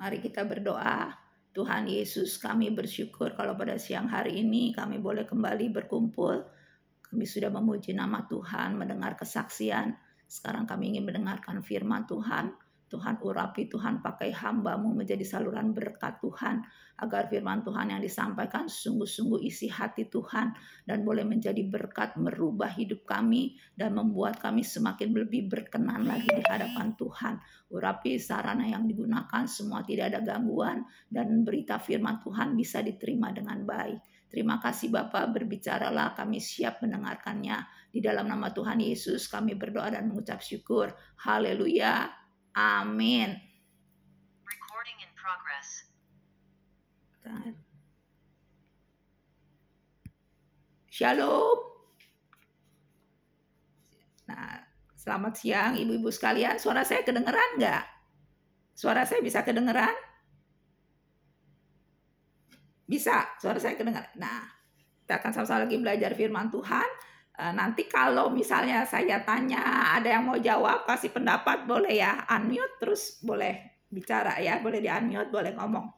Mari kita berdoa. Tuhan Yesus, kami bersyukur kalau pada siang hari ini kami boleh kembali berkumpul. Kami sudah memuji nama Tuhan, mendengar kesaksian. Sekarang kami ingin mendengarkan firman Tuhan. Tuhan urapi, Tuhan pakai hambamu menjadi saluran berkat Tuhan. Agar firman Tuhan yang disampaikan sungguh-sungguh isi hati Tuhan. Dan boleh menjadi berkat merubah hidup kami. Dan membuat kami semakin lebih berkenan lagi di hadapan Tuhan. Urapi sarana yang digunakan semua tidak ada gangguan. Dan berita firman Tuhan bisa diterima dengan baik. Terima kasih Bapak berbicaralah kami siap mendengarkannya. Di dalam nama Tuhan Yesus kami berdoa dan mengucap syukur. Haleluya. Amin. Recording in progress. Shalom. Nah, selamat siang ibu-ibu sekalian. Suara saya kedengeran nggak? Suara saya bisa kedengeran? Bisa, suara saya kedengeran. Nah, kita akan sama-sama lagi belajar firman Tuhan. Eh, nanti kalau misalnya saya tanya ada yang mau jawab kasih pendapat boleh ya unmute terus boleh bicara ya boleh di unmute boleh ngomong.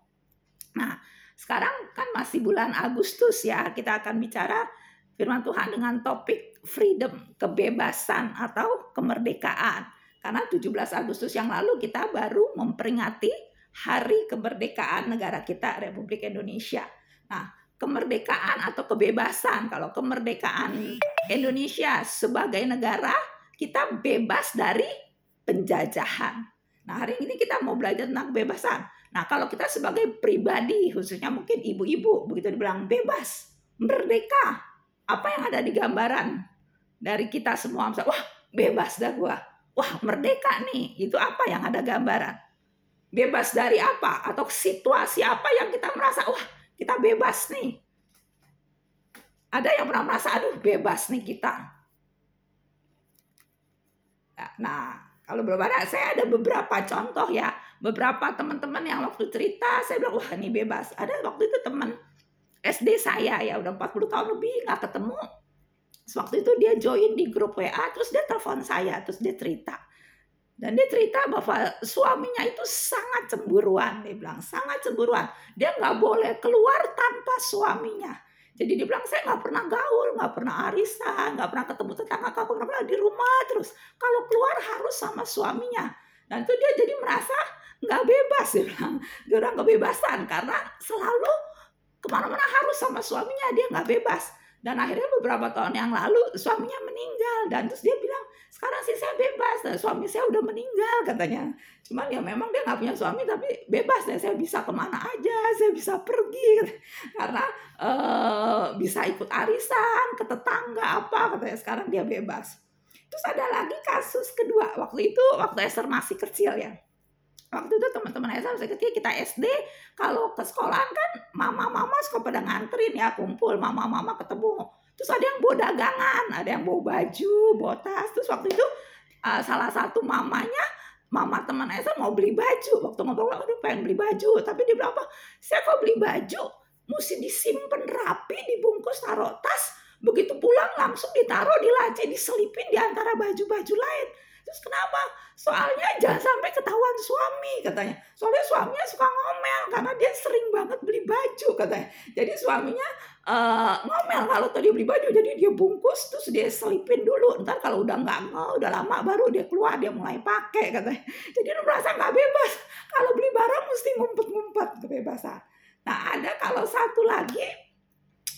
Nah sekarang kan masih bulan Agustus ya kita akan bicara firman Tuhan dengan topik freedom kebebasan atau kemerdekaan. Karena 17 Agustus yang lalu kita baru memperingati hari kemerdekaan negara kita Republik Indonesia. Nah kemerdekaan atau kebebasan. Kalau kemerdekaan Indonesia sebagai negara, kita bebas dari penjajahan. Nah, hari ini kita mau belajar tentang kebebasan. Nah, kalau kita sebagai pribadi, khususnya mungkin ibu-ibu, begitu dibilang bebas, merdeka, apa yang ada di gambaran dari kita semua? Misalnya, wah bebas dah gua. Wah merdeka nih, itu apa yang ada gambaran? Bebas dari apa? Atau situasi apa yang kita merasa, wah kita bebas nih. Ada yang pernah merasa, aduh bebas nih kita. Ya, nah, kalau belum ada, saya ada beberapa contoh ya. Beberapa teman-teman yang waktu cerita, saya bilang, wah ini bebas. Ada waktu itu teman SD saya ya, udah 40 tahun lebih nggak ketemu. Waktu itu dia join di grup WA, terus dia telepon saya, terus dia cerita dan dia cerita bahwa suaminya itu sangat cemburuan. Dia bilang sangat cemburuan. Dia nggak boleh keluar tanpa suaminya. Jadi dia bilang saya nggak pernah gaul, nggak pernah arisan, nggak pernah ketemu tetangga, nggak pernah di rumah terus. Kalau keluar harus sama suaminya. Dan itu dia jadi merasa nggak bebas dia bilang. Dia orang kebebasan karena selalu ke mana-mana harus sama suaminya dia nggak bebas. Dan akhirnya beberapa tahun yang lalu suaminya meninggal dan terus dia bilang sekarang sih saya bebas dan suami saya udah meninggal katanya. Cuman ya memang dia nggak punya suami tapi bebas dan saya bisa ke mana aja, saya bisa pergi karena uh, bisa ikut arisan ke tetangga apa katanya. Sekarang dia bebas. Terus ada lagi kasus kedua. Waktu itu waktu Esther masih kecil ya. Waktu itu teman-teman saya masih kecil kita SD kalau ke sekolahan kan mama-mama suka pada nganterin ya kumpul mama-mama ketemu terus ada yang bawa dagangan ada yang bawa baju bawa tas terus waktu itu uh, salah satu mamanya mama teman saya mau beli baju waktu ngobrol aduh pengen beli baju tapi dia bilang apa saya kok beli baju mesti disimpan rapi dibungkus taruh tas begitu pulang langsung ditaruh di laci diselipin di antara baju-baju lain Terus kenapa? Soalnya jangan sampai ketahuan suami katanya. Soalnya suaminya suka ngomel karena dia sering banget beli baju katanya. Jadi suaminya uh, ngomel kalau tadi beli baju jadi dia bungkus terus dia selipin dulu. Ntar kalau udah nggak mau, udah lama baru dia keluar dia mulai pakai katanya. Jadi lu merasa nggak bebas. Kalau beli barang mesti ngumpet-ngumpet kebebasan. Nah ada kalau satu lagi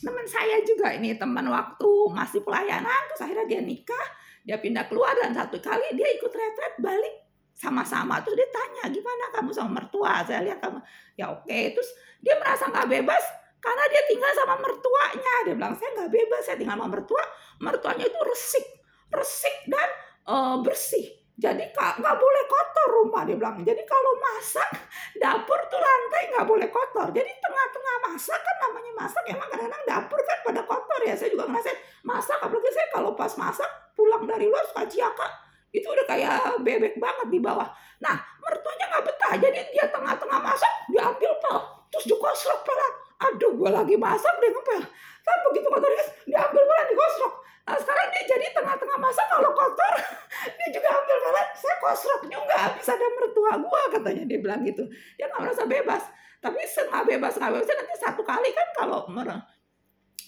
teman saya juga ini teman waktu masih pelayanan terus akhirnya dia nikah dia pindah keluar dan satu kali dia ikut retret balik sama-sama terus dia tanya gimana kamu sama mertua saya lihat kamu ya oke terus dia merasa nggak bebas karena dia tinggal sama mertuanya dia bilang saya nggak bebas saya tinggal sama mertua mertuanya itu resik resik dan uh, bersih jadi nggak boleh kotor rumah dia bilang. Jadi kalau masak dapur tuh lantai nggak boleh kotor. Jadi tengah-tengah masak kan namanya masak emang kadang-kadang dapur kan pada kotor ya. Saya juga ngerasain masak apalagi saya kalau pas masak pulang dari luar suka ciaka itu udah kayak bebek banget di bawah. Nah mertuanya nggak betah jadi dia tengah-tengah masak diambil pel terus dikosrok pelan. Aduh gue lagi masak dia ngepel. Kan begitu kotornya diambil pelan dikosrok Nah, sekarang dia jadi tengah-tengah masa kalau kotor, dia juga ambil malah saya kosrok juga habis ada mertua gua katanya dia bilang gitu. Dia nggak merasa bebas. Tapi setengah bebas nggak bebas nanti satu kali kan kalau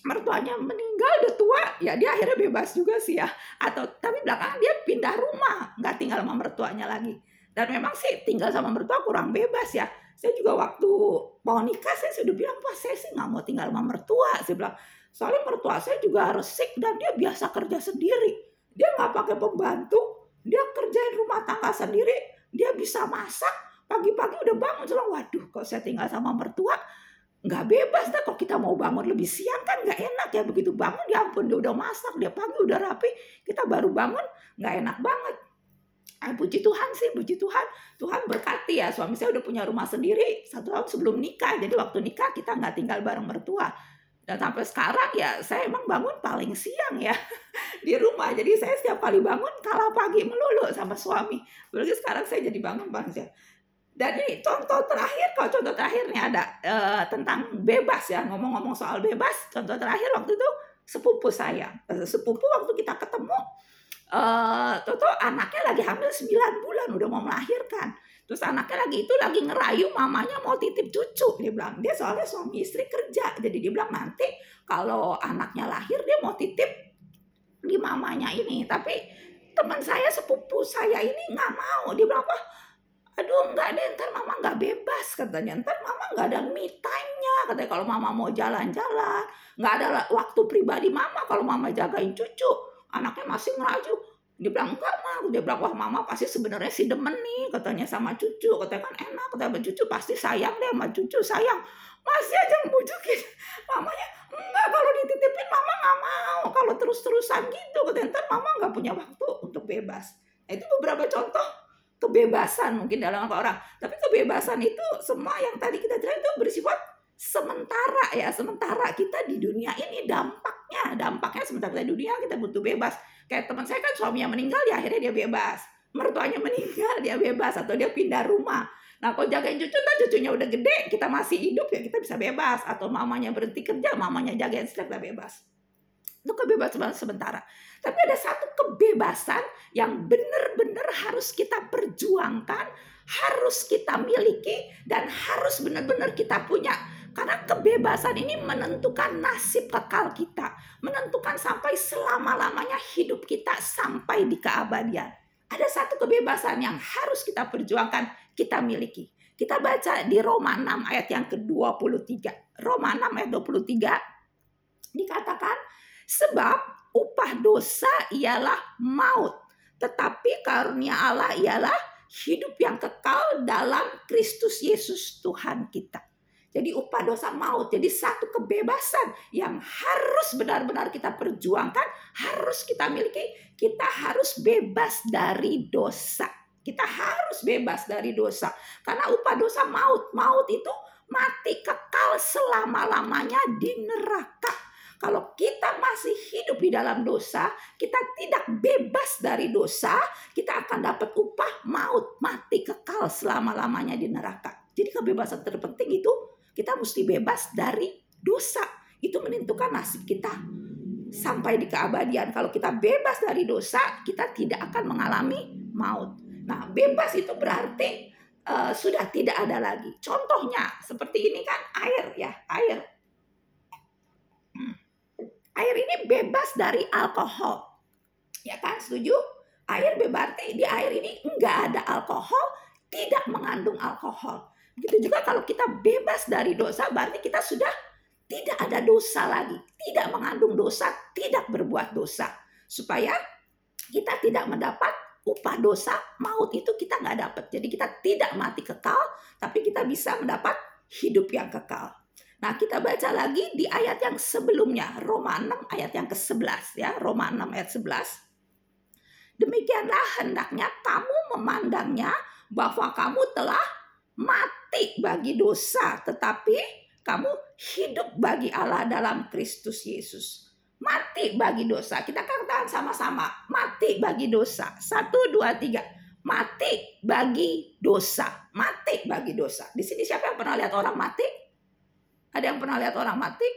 mertuanya meninggal udah tua ya dia akhirnya bebas juga sih ya atau tapi belakangan dia pindah rumah nggak tinggal sama mertuanya lagi dan memang sih tinggal sama mertua kurang bebas ya saya juga waktu mau nikah saya sudah bilang pas saya sih nggak mau tinggal sama mertua. Saya bilang soalnya mertua saya juga resik dan dia biasa kerja sendiri. Dia nggak pakai pembantu dia kerjain rumah tangga sendiri dia bisa masak pagi-pagi udah bangun. Bilang waduh kok saya tinggal sama mertua? Nggak bebas dah kalau kita mau bangun lebih siang kan nggak enak ya. Begitu bangun ya ampun dia udah masak dia pagi udah rapi kita baru bangun nggak enak banget Ah, puji Tuhan sih, puji Tuhan. Tuhan berkati ya, suami saya udah punya rumah sendiri satu tahun sebelum nikah. Jadi waktu nikah kita nggak tinggal bareng mertua. Dan sampai sekarang ya saya emang bangun paling siang ya di rumah. Jadi saya setiap kali bangun kalah pagi melulu sama suami. Berarti sekarang saya jadi bangun paling siang. Dan contoh terakhir, kalau contoh terakhirnya ada uh, tentang bebas ya, ngomong-ngomong soal bebas. Contoh terakhir waktu itu sepupu saya, uh, sepupu waktu kita ketemu, uh, Toto anaknya lagi hamil 9 bulan, udah mau melahirkan. Terus anaknya lagi itu lagi ngerayu mamanya mau titip cucu. Dia bilang, dia soalnya suami istri kerja. Jadi dia bilang nanti kalau anaknya lahir dia mau titip di mamanya ini. Tapi teman saya sepupu saya ini nggak mau. Dia bilang, apa? aduh enggak deh ntar mama nggak bebas katanya ntar mama nggak ada me time-nya katanya kalau mama mau jalan-jalan nggak ada waktu pribadi mama kalau mama jagain cucu anaknya masih ngeraju. Dia bilang enggak mah dia bilang wah mama pasti sebenarnya si demen nih katanya sama cucu. Katanya kan enak katanya cucu. Pasti sayang deh sama cucu sayang. Masih aja ngebujukin. Mamanya enggak kalau dititipin mama nggak mau. Kalau terus-terusan gitu katanya. Ntar mama nggak punya waktu untuk bebas. Nah, itu beberapa contoh kebebasan mungkin dalam orang. Tapi kebebasan itu semua yang tadi kita cerita itu bersifat sementara ya, sementara kita di dunia ini dampaknya, dampaknya sementara di dunia kita butuh bebas. Kayak teman saya kan suaminya meninggal ya akhirnya dia bebas. Mertuanya meninggal dia bebas atau dia pindah rumah. Nah kalau jagain cucu, nah cucunya udah gede, kita masih hidup ya kita bisa bebas. Atau mamanya berhenti kerja, mamanya jagain setelah bebas. Itu kebebasan sementara. Tapi ada satu kebebasan yang benar-benar harus kita perjuangkan, harus kita miliki, dan harus benar-benar kita punya. Karena kebebasan ini menentukan nasib kekal kita. Menentukan sampai selama-lamanya hidup kita sampai di keabadian. Ada satu kebebasan yang harus kita perjuangkan, kita miliki. Kita baca di Roma 6 ayat yang ke-23. Roma 6 ayat 23 dikatakan, sebab upah dosa ialah maut. Tetapi karunia Allah ialah hidup yang kekal dalam Kristus Yesus Tuhan kita. Jadi upah dosa maut. Jadi satu kebebasan yang harus benar-benar kita perjuangkan, harus kita miliki. Kita harus bebas dari dosa. Kita harus bebas dari dosa. Karena upah dosa maut. Maut itu mati kekal selama-lamanya di neraka. Kalau kita masih hidup di dalam dosa, kita tidak bebas dari dosa, kita akan dapat upah maut, mati kekal selama-lamanya di neraka. Jadi kebebasan terpenting itu kita mesti bebas dari dosa. Itu menentukan nasib kita sampai di keabadian. Kalau kita bebas dari dosa, kita tidak akan mengalami maut. Nah, bebas itu berarti uh, sudah tidak ada lagi. Contohnya seperti ini kan air ya, air air ini bebas dari alkohol. Ya kan, setuju? Air bebas di air ini enggak ada alkohol, tidak mengandung alkohol. Begitu juga kalau kita bebas dari dosa, berarti kita sudah tidak ada dosa lagi, tidak mengandung dosa, tidak berbuat dosa. Supaya kita tidak mendapat upah dosa, maut itu kita nggak dapat. Jadi kita tidak mati kekal, tapi kita bisa mendapat hidup yang kekal. Nah, kita baca lagi di ayat yang sebelumnya, Roma 6 ayat yang ke-11 ya, Roma 6 ayat 11. Demikianlah hendaknya kamu memandangnya bahwa kamu telah mati bagi dosa, tetapi kamu hidup bagi Allah dalam Kristus Yesus. Mati bagi dosa. Kita katakan sama-sama, mati bagi dosa. Satu, dua, tiga. Mati bagi dosa. Mati bagi dosa. Di sini siapa yang pernah lihat orang mati? Ada yang pernah lihat orang mati?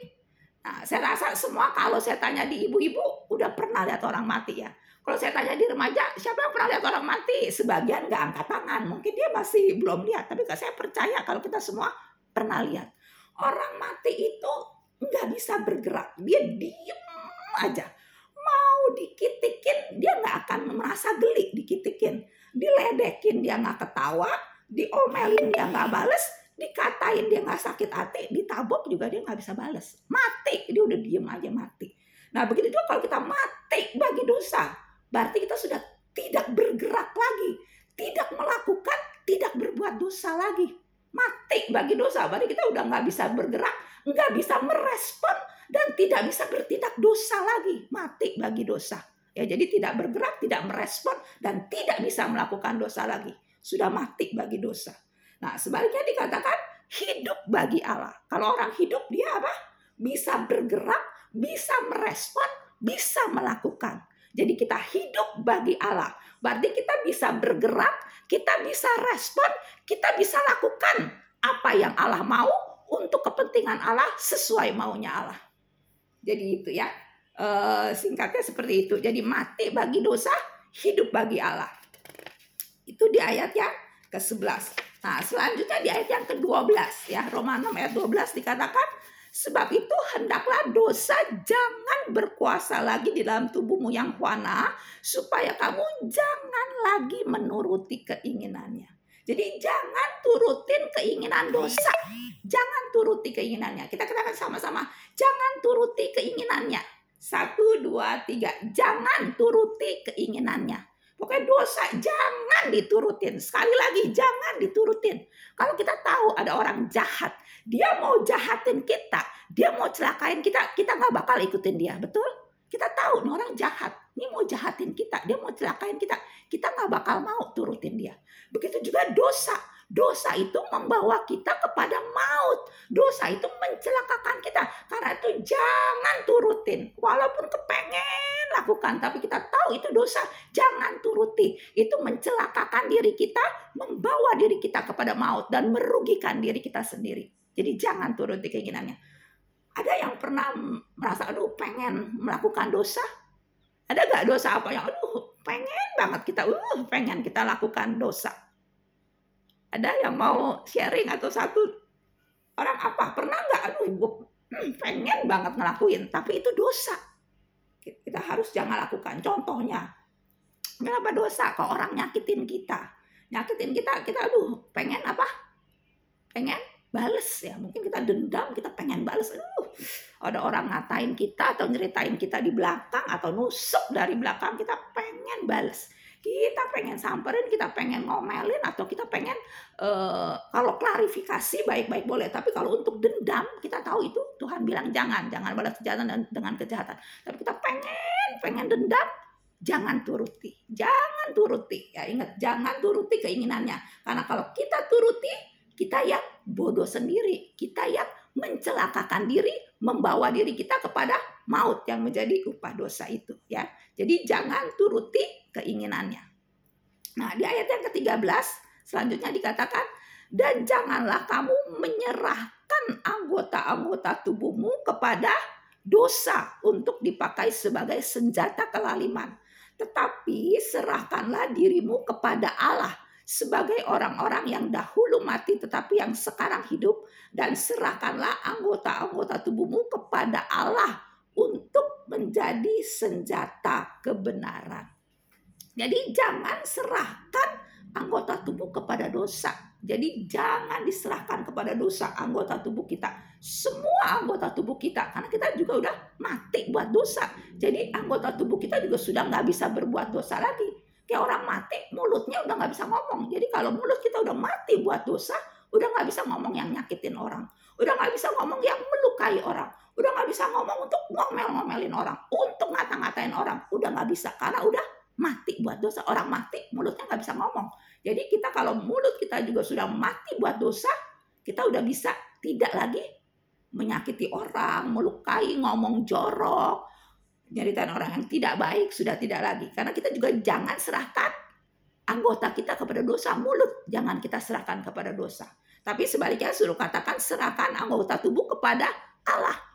Nah, saya rasa semua kalau saya tanya di ibu-ibu udah pernah lihat orang mati ya. Kalau saya tanya di remaja, siapa yang pernah lihat orang mati? Sebagian nggak angkat tangan, mungkin dia masih belum lihat. Tapi saya percaya kalau kita semua pernah lihat. Orang mati itu nggak bisa bergerak, dia diem aja. Mau dikitikin, dia nggak akan merasa geli dikitikin. Diledekin, dia nggak ketawa. Diomelin, dia nggak bales dikatain dia nggak sakit hati, ditabok juga dia nggak bisa bales. Mati, dia udah diem aja mati. Nah begitu juga kalau kita mati bagi dosa, berarti kita sudah tidak bergerak lagi, tidak melakukan, tidak berbuat dosa lagi. Mati bagi dosa, berarti kita udah nggak bisa bergerak, nggak bisa merespon, dan tidak bisa bertindak dosa lagi. Mati bagi dosa. Ya, jadi tidak bergerak, tidak merespon, dan tidak bisa melakukan dosa lagi. Sudah mati bagi dosa. Nah, sebaliknya dikatakan hidup bagi Allah. Kalau orang hidup dia apa? Bisa bergerak, bisa merespon, bisa melakukan. Jadi kita hidup bagi Allah. Berarti kita bisa bergerak, kita bisa respon, kita bisa lakukan apa yang Allah mau untuk kepentingan Allah sesuai maunya Allah. Jadi itu ya. E, singkatnya seperti itu. Jadi mati bagi dosa, hidup bagi Allah. Itu di ayat yang ke-11. Nah, selanjutnya di ayat yang ke-12 ya, Roma 6 ayat 12 dikatakan sebab itu hendaklah dosa jangan berkuasa lagi di dalam tubuhmu yang kuana supaya kamu jangan lagi menuruti keinginannya. Jadi jangan turutin keinginan dosa. Jangan turuti keinginannya. Kita katakan sama-sama. Jangan turuti keinginannya. Satu, dua, tiga. Jangan turuti keinginannya. Pokoknya dosa jangan diturutin. Sekali lagi jangan diturutin. Kalau kita tahu ada orang jahat, dia mau jahatin kita, dia mau celakain kita, kita nggak bakal ikutin dia, betul? Kita tahu orang jahat, ini mau jahatin kita, dia mau celakain kita, kita nggak bakal mau turutin dia. Begitu juga dosa. Dosa itu membawa kita kepada maut. Dosa itu mencelakakan kita. Karena itu jangan turutin. Walaupun kepengen lakukan. Tapi kita tahu itu dosa. Jangan turuti. Itu mencelakakan diri kita. Membawa diri kita kepada maut. Dan merugikan diri kita sendiri. Jadi jangan turuti keinginannya. Ada yang pernah merasa aduh pengen melakukan dosa? Ada gak dosa apa yang aduh pengen banget kita uh pengen kita lakukan dosa? Ada yang mau sharing atau satu? Orang apa? Pernah nggak aduh gue hmm, pengen banget ngelakuin tapi itu dosa. Kita harus jangan lakukan. Contohnya kenapa dosa? Kok orang nyakitin kita? Nyakitin kita kita aduh pengen apa? Pengen bales ya mungkin kita dendam kita pengen bales aduh ada orang ngatain kita atau nyeritain kita di belakang atau nusuk dari belakang kita pengen bales kita pengen samperin, kita pengen ngomelin atau kita pengen uh, kalau klarifikasi baik-baik boleh, tapi kalau untuk dendam kita tahu itu Tuhan bilang jangan, jangan balas kejahatan dengan kejahatan. Tapi kita pengen pengen dendam, jangan turuti, jangan turuti. Ya ingat, jangan turuti keinginannya. Karena kalau kita turuti, kita yang bodoh sendiri, kita yang mencelakakan diri, membawa diri kita kepada maut yang menjadi upah dosa itu ya. Jadi jangan turuti keinginannya. Nah, di ayat yang ke-13 selanjutnya dikatakan dan janganlah kamu menyerahkan anggota-anggota tubuhmu kepada dosa untuk dipakai sebagai senjata kelaliman. Tetapi serahkanlah dirimu kepada Allah sebagai orang-orang yang dahulu mati tetapi yang sekarang hidup dan serahkanlah anggota-anggota tubuhmu kepada Allah untuk menjadi senjata kebenaran. Jadi jangan serahkan anggota tubuh kepada dosa. Jadi jangan diserahkan kepada dosa anggota tubuh kita. Semua anggota tubuh kita. Karena kita juga udah mati buat dosa. Jadi anggota tubuh kita juga sudah nggak bisa berbuat dosa lagi. Kayak orang mati mulutnya udah nggak bisa ngomong. Jadi kalau mulut kita udah mati buat dosa. Udah nggak bisa ngomong yang nyakitin orang. Udah nggak bisa ngomong yang melukai orang Udah nggak bisa ngomong untuk ngomel-ngomelin orang, untuk ngata-ngatain orang. Udah nggak bisa karena udah mati buat dosa. Orang mati mulutnya nggak bisa ngomong. Jadi kita kalau mulut kita juga sudah mati buat dosa, kita udah bisa tidak lagi menyakiti orang, melukai, ngomong jorok, nyeritain orang yang tidak baik sudah tidak lagi. Karena kita juga jangan serahkan anggota kita kepada dosa mulut, jangan kita serahkan kepada dosa. Tapi sebaliknya suruh katakan serahkan anggota tubuh kepada Allah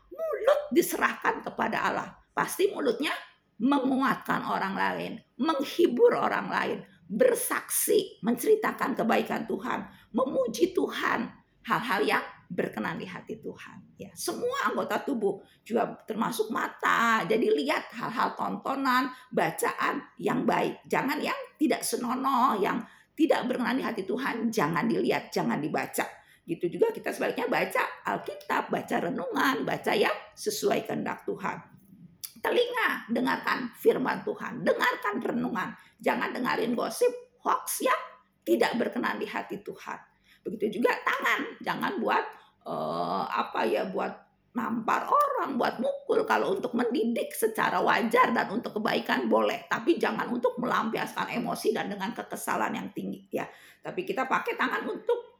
diserahkan kepada Allah. Pasti mulutnya menguatkan orang lain, menghibur orang lain, bersaksi, menceritakan kebaikan Tuhan, memuji Tuhan, hal-hal yang berkenan di hati Tuhan. Ya, semua anggota tubuh juga termasuk mata. Jadi lihat hal-hal tontonan, bacaan yang baik. Jangan yang tidak senonoh, yang tidak berkenan di hati Tuhan, jangan dilihat, jangan dibaca. Gitu juga kita sebaliknya baca Alkitab, baca renungan, baca yang sesuai kehendak Tuhan. Telinga, dengarkan firman Tuhan, dengarkan renungan. Jangan dengarin gosip, hoax yang tidak berkenan di hati Tuhan. Begitu juga tangan, jangan buat uh, apa ya buat nampar orang, buat mukul kalau untuk mendidik secara wajar dan untuk kebaikan boleh, tapi jangan untuk melampiaskan emosi dan dengan kekesalan yang tinggi ya. Tapi kita pakai tangan untuk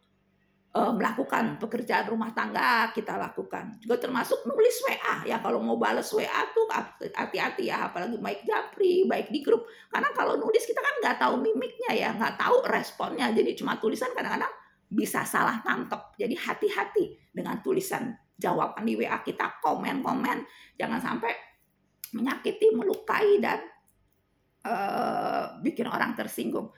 uh, melakukan pekerjaan rumah tangga kita lakukan. Juga termasuk nulis WA ya kalau mau balas WA tuh hati-hati ya apalagi baik japri, baik di grup. Karena kalau nulis kita kan nggak tahu mimiknya ya, nggak tahu responnya. Jadi cuma tulisan kadang-kadang bisa salah tangkap. Jadi hati-hati dengan tulisan jawaban di WA kita, komen-komen. Jangan sampai menyakiti, melukai dan uh, bikin orang tersinggung.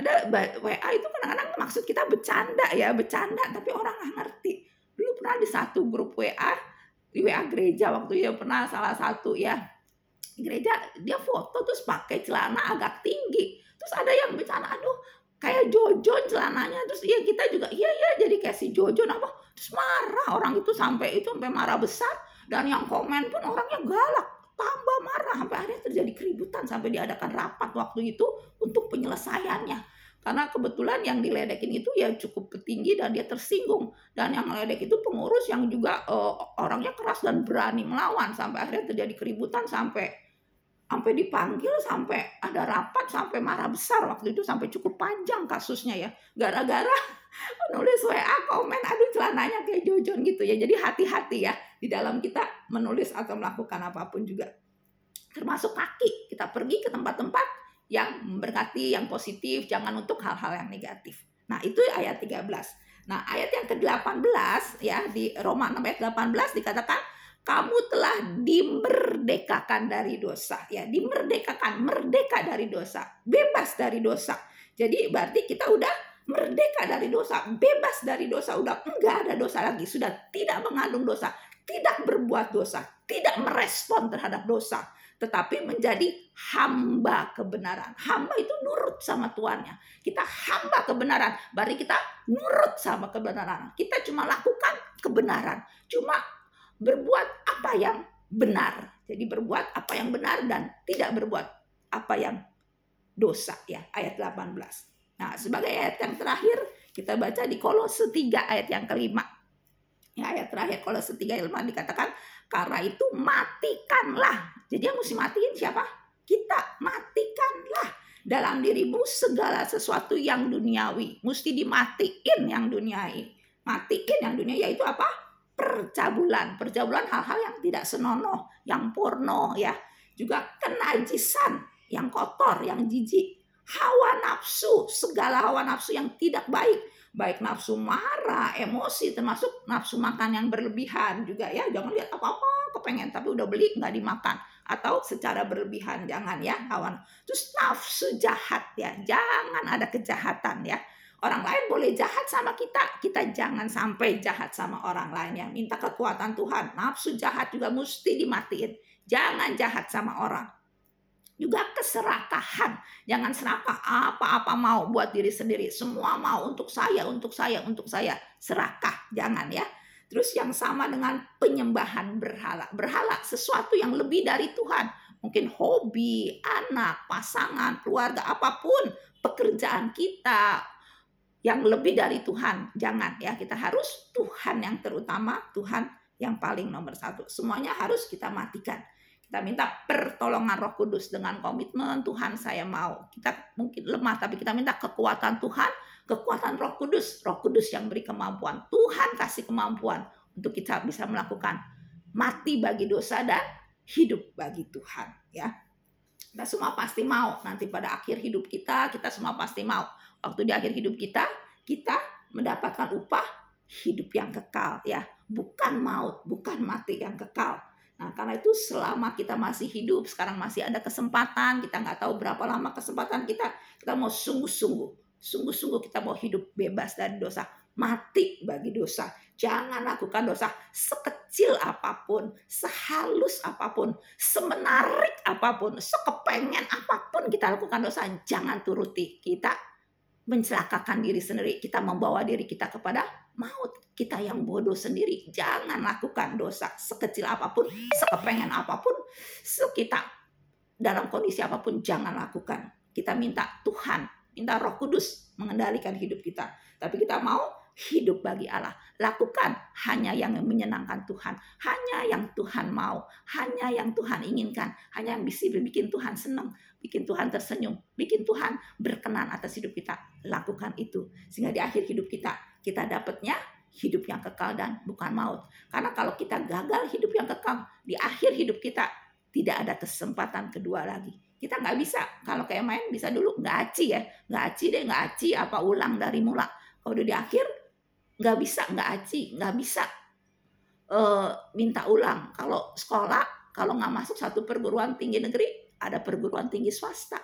Ada WA itu kadang-kadang maksud kita bercanda ya bercanda tapi orang nggak ngerti. Dulu pernah di satu grup WA di WA gereja waktu itu pernah salah satu ya gereja dia foto terus pakai celana agak tinggi. Terus ada yang bercanda aduh kayak Jojo celananya terus iya kita juga iya iya jadi kayak si Jojo apa terus marah orang itu sampai itu sampai marah besar. Dan yang komen pun orangnya galak tambah marah sampai akhirnya terjadi keributan sampai diadakan rapat waktu itu untuk penyelesaiannya. Karena kebetulan yang diledekin itu ya cukup tinggi dan dia tersinggung. Dan yang meledek itu pengurus yang juga uh, orangnya keras dan berani melawan sampai akhirnya terjadi keributan sampai sampai dipanggil sampai ada rapat sampai marah besar. Waktu itu sampai cukup panjang kasusnya ya. Gara-gara nulis WA komen aduh celananya kayak Jojon gitu ya. Jadi hati-hati ya di dalam kita menulis atau melakukan apa pun juga. Termasuk kaki. Kita pergi ke tempat-tempat yang memberkati yang positif. Jangan untuk hal-hal yang negatif. Nah itu ayat 13 nah ayat yang ke-18 ya di Roma 6 ayat 18 dikatakan kamu telah dimerdekakan dari dosa. Ya dimerdekakan merdeka dari dosa. Bebas dari dosa. Jadi berarti kita udah merdeka dari dosa, bebas dari dosa, udah enggak ada dosa lagi, sudah tidak mengandung dosa, tidak berbuat dosa, tidak merespon terhadap dosa, tetapi menjadi hamba kebenaran. Hamba itu nurut sama tuannya. Kita hamba kebenaran, berarti kita nurut sama kebenaran. Kita cuma lakukan kebenaran, cuma berbuat apa yang benar. Jadi berbuat apa yang benar dan tidak berbuat apa yang dosa ya ayat 18. Nah, sebagai ayat yang terakhir kita baca di Kolose 3 ayat yang kelima. Ya, ayat terakhir Kolose 3 ayat 5 dikatakan karena itu matikanlah. Jadi yang mesti matiin siapa? Kita matikanlah dalam dirimu segala sesuatu yang duniawi. Mesti dimatiin yang duniawi. Matiin yang dunia yaitu apa? Percabulan. Percabulan hal-hal yang tidak senonoh, yang porno ya. Juga kenajisan, yang kotor, yang jijik hawa nafsu, segala hawa nafsu yang tidak baik, baik nafsu marah, emosi, termasuk nafsu makan yang berlebihan juga ya. Jangan lihat apa-apa kepengen tapi udah beli nggak dimakan atau secara berlebihan jangan ya kawan. Terus nafsu jahat ya, jangan ada kejahatan ya. Orang lain boleh jahat sama kita, kita jangan sampai jahat sama orang lain ya. Minta kekuatan Tuhan. Nafsu jahat juga mesti dimatiin. Jangan jahat sama orang juga keserakahan. Jangan serakah apa-apa mau buat diri sendiri. Semua mau untuk saya, untuk saya, untuk saya. Serakah, jangan ya. Terus yang sama dengan penyembahan berhala. Berhala sesuatu yang lebih dari Tuhan. Mungkin hobi, anak, pasangan, keluarga, apa pun. Pekerjaan kita yang lebih dari Tuhan. Jangan ya, kita harus Tuhan yang terutama, Tuhan yang paling nomor satu. Semuanya harus kita matikan kita minta pertolongan Roh Kudus dengan komitmen Tuhan saya mau. Kita mungkin lemah tapi kita minta kekuatan Tuhan, kekuatan Roh Kudus, Roh Kudus yang beri kemampuan. Tuhan kasih kemampuan untuk kita bisa melakukan mati bagi dosa dan hidup bagi Tuhan, ya. Kita semua pasti mau nanti pada akhir hidup kita, kita semua pasti mau. Waktu di akhir hidup kita, kita mendapatkan upah hidup yang kekal ya, bukan maut, bukan mati yang kekal Nah, karena itu selama kita masih hidup, sekarang masih ada kesempatan, kita nggak tahu berapa lama kesempatan kita, kita mau sungguh-sungguh, sungguh-sungguh kita mau hidup bebas dari dosa, mati bagi dosa. Jangan lakukan dosa sekecil apa pun, sehalus apa pun, semenarik apa pun, sekepengen apa pun kita lakukan dosa, jangan turuti. Kita mencelakakan diri sendiri, kita membawa diri kita kepada maut. Kita yang bodoh sendiri, jangan lakukan dosa sekecil apa pun, sekepengen apa pun, so dalam kondisi apa pun jangan lakukan. Kita minta Tuhan, minta Roh Kudus mengendalikan hidup kita. Tapi kita mau hidup bagi Allah. Lakukan hanya yang menyenangkan Tuhan, hanya yang Tuhan mau, hanya yang Tuhan inginkan, hanya yang bisa bikin Tuhan senang, bikin Tuhan tersenyum, bikin Tuhan berkenan atas hidup kita. Lakukan itu sehingga di akhir hidup kita kita dapatnya hidup yang kekal dan bukan maut. Karena kalau kita gagal hidup yang kekal di akhir hidup kita tidak ada kesempatan kedua lagi. Kita nggak bisa kalau kayak main bisa dulu nggak aci ya, nggak aci deh nggak aci apa ulang dari mula. Kalau udah di akhir nggak bisa nggak aji nggak bisa uh, minta ulang. Kalau sekolah kalau nggak masuk satu perguruan tinggi negeri ada perguruan tinggi swasta.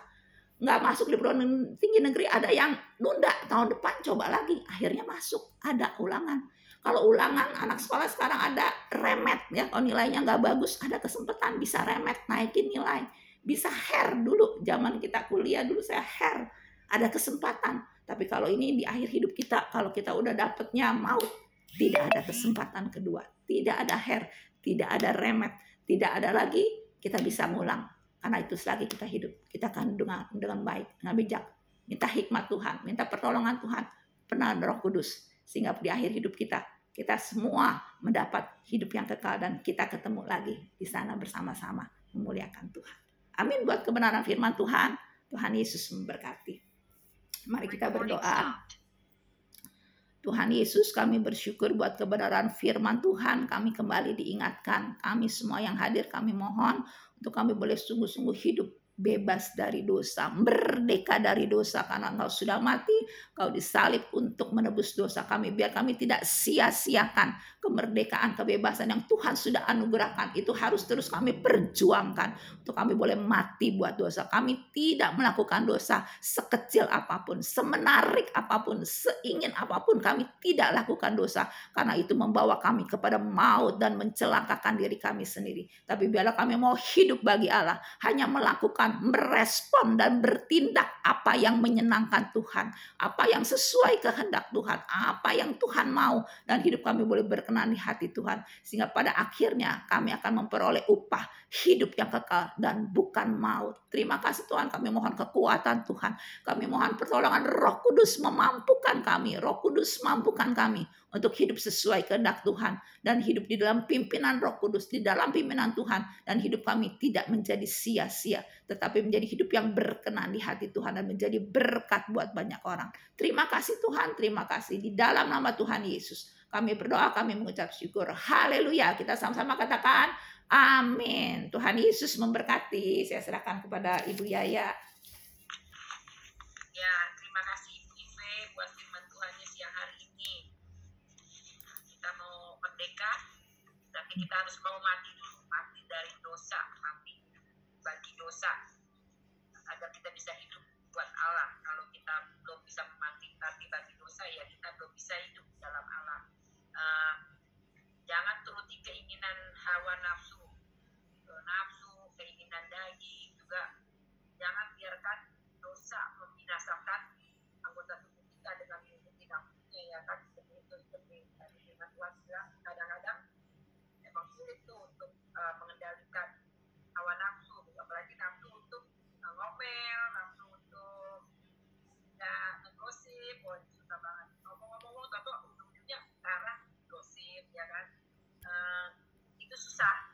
Nggak masuk di perguruan tinggi negeri ada yang nunda. Tahun depan coba lagi akhirnya masuk. Ada ulangan. Kalau ulangan anak sekolah sekarang ada remet ya kalau nilainya nggak bagus ada kesempatan bisa remet naikin nilai. Bisa hair dulu zaman kita kuliah dulu saya hair ada kesempatan tapi kalau ini di akhir hidup kita, kalau kita udah dapetnya maut, tidak ada kesempatan kedua, tidak ada her, tidak ada remet, tidak ada lagi kita bisa ngulang. Karena itu selagi kita hidup, kita akan dengan dengan baik, dengan bijak, minta hikmat Tuhan, minta pertolongan Tuhan, pernah Roh Kudus, sehingga di akhir hidup kita kita semua mendapat hidup yang kekal dan kita ketemu lagi di sana bersama-sama memuliakan Tuhan. Amin buat kebenaran firman Tuhan. Tuhan Yesus memberkati. Mari kita berdoa. Tuhan Yesus kami bersyukur buat kebenaran firman Tuhan. Kami kembali diingatkan. Kami semua yang hadir kami mohon untuk kami boleh sungguh-sungguh hidup bebas dari dosa, merdeka dari dosa karena engkau sudah mati, kau disalib untuk menebus dosa kami biar kami tidak sia-siakan kemerdekaan, kebebasan yang Tuhan sudah anugerahkan. Itu harus terus kami perjuangkan untuk kami boleh mati buat dosa. Kami tidak melakukan dosa sekecil apa pun, semenarik apa pun, seingin apa pun kami tidak lakukan dosa karena itu membawa kami kepada maut dan mencelakakan diri kami sendiri. Tapi biarlah kami mau hidup bagi Allah, hanya melakukan melakukan, merespon dan bertindak apa yang menyenangkan Tuhan, apa yang sesuai kehendak Tuhan, apa yang Tuhan mau. Dan hidup kami boleh berkenan di hati Tuhan sehingga pada akhirnya kami akan memperoleh upah hidup yang kekal dan bukan maut. Terima kasih Tuhan, kami mohon kekuatan Tuhan, kami mohon pertolongan Roh Kudus memampukan kami, Roh Kudus mampukan kami untuk hidup sesuai kehendak Tuhan dan hidup di dalam pimpinan Roh Kudus, di dalam pimpinan Tuhan dan hidup kami tidak menjadi sia-sia, tetapi menjadi hidup yang berkenan di hati Tuhan dan menjadi berkat buat banyak orang. Terima kasih Tuhan, terima kasih di dalam nama Tuhan Yesus. Kami berdoa, kami mengucap syukur. Haleluya. Kita sama-sama katakan amin. Tuhan Yesus memberkati. Saya serahkan kepada Ibu Yaya. Ya, terima kasih Ibu Ive buat firman Tuhannya siang hari ini. Kita mau merdeka, tapi kita harus mau mati dulu, mati dari dosa, mati bagi dosa, agar kita bisa hidup buat Allah. Kalau kita belum bisa mati mati bagi dosa, ya kita belum bisa hidup dalam Allah. Uh, jangan turuti keinginan hawa nafsu. Eh, nafsu keinginan daging juga. Jangan biarkan dosa membinasakan anggota tubuh kita dengan tubuh tidak ya kan? Seperti itu seperti tadi dengan Tuhan bilang kadang-kadang memang sulit tuh untuk uh, mengendalikan hawa nafsu apalagi nafsu untuk uh, ngomel the society.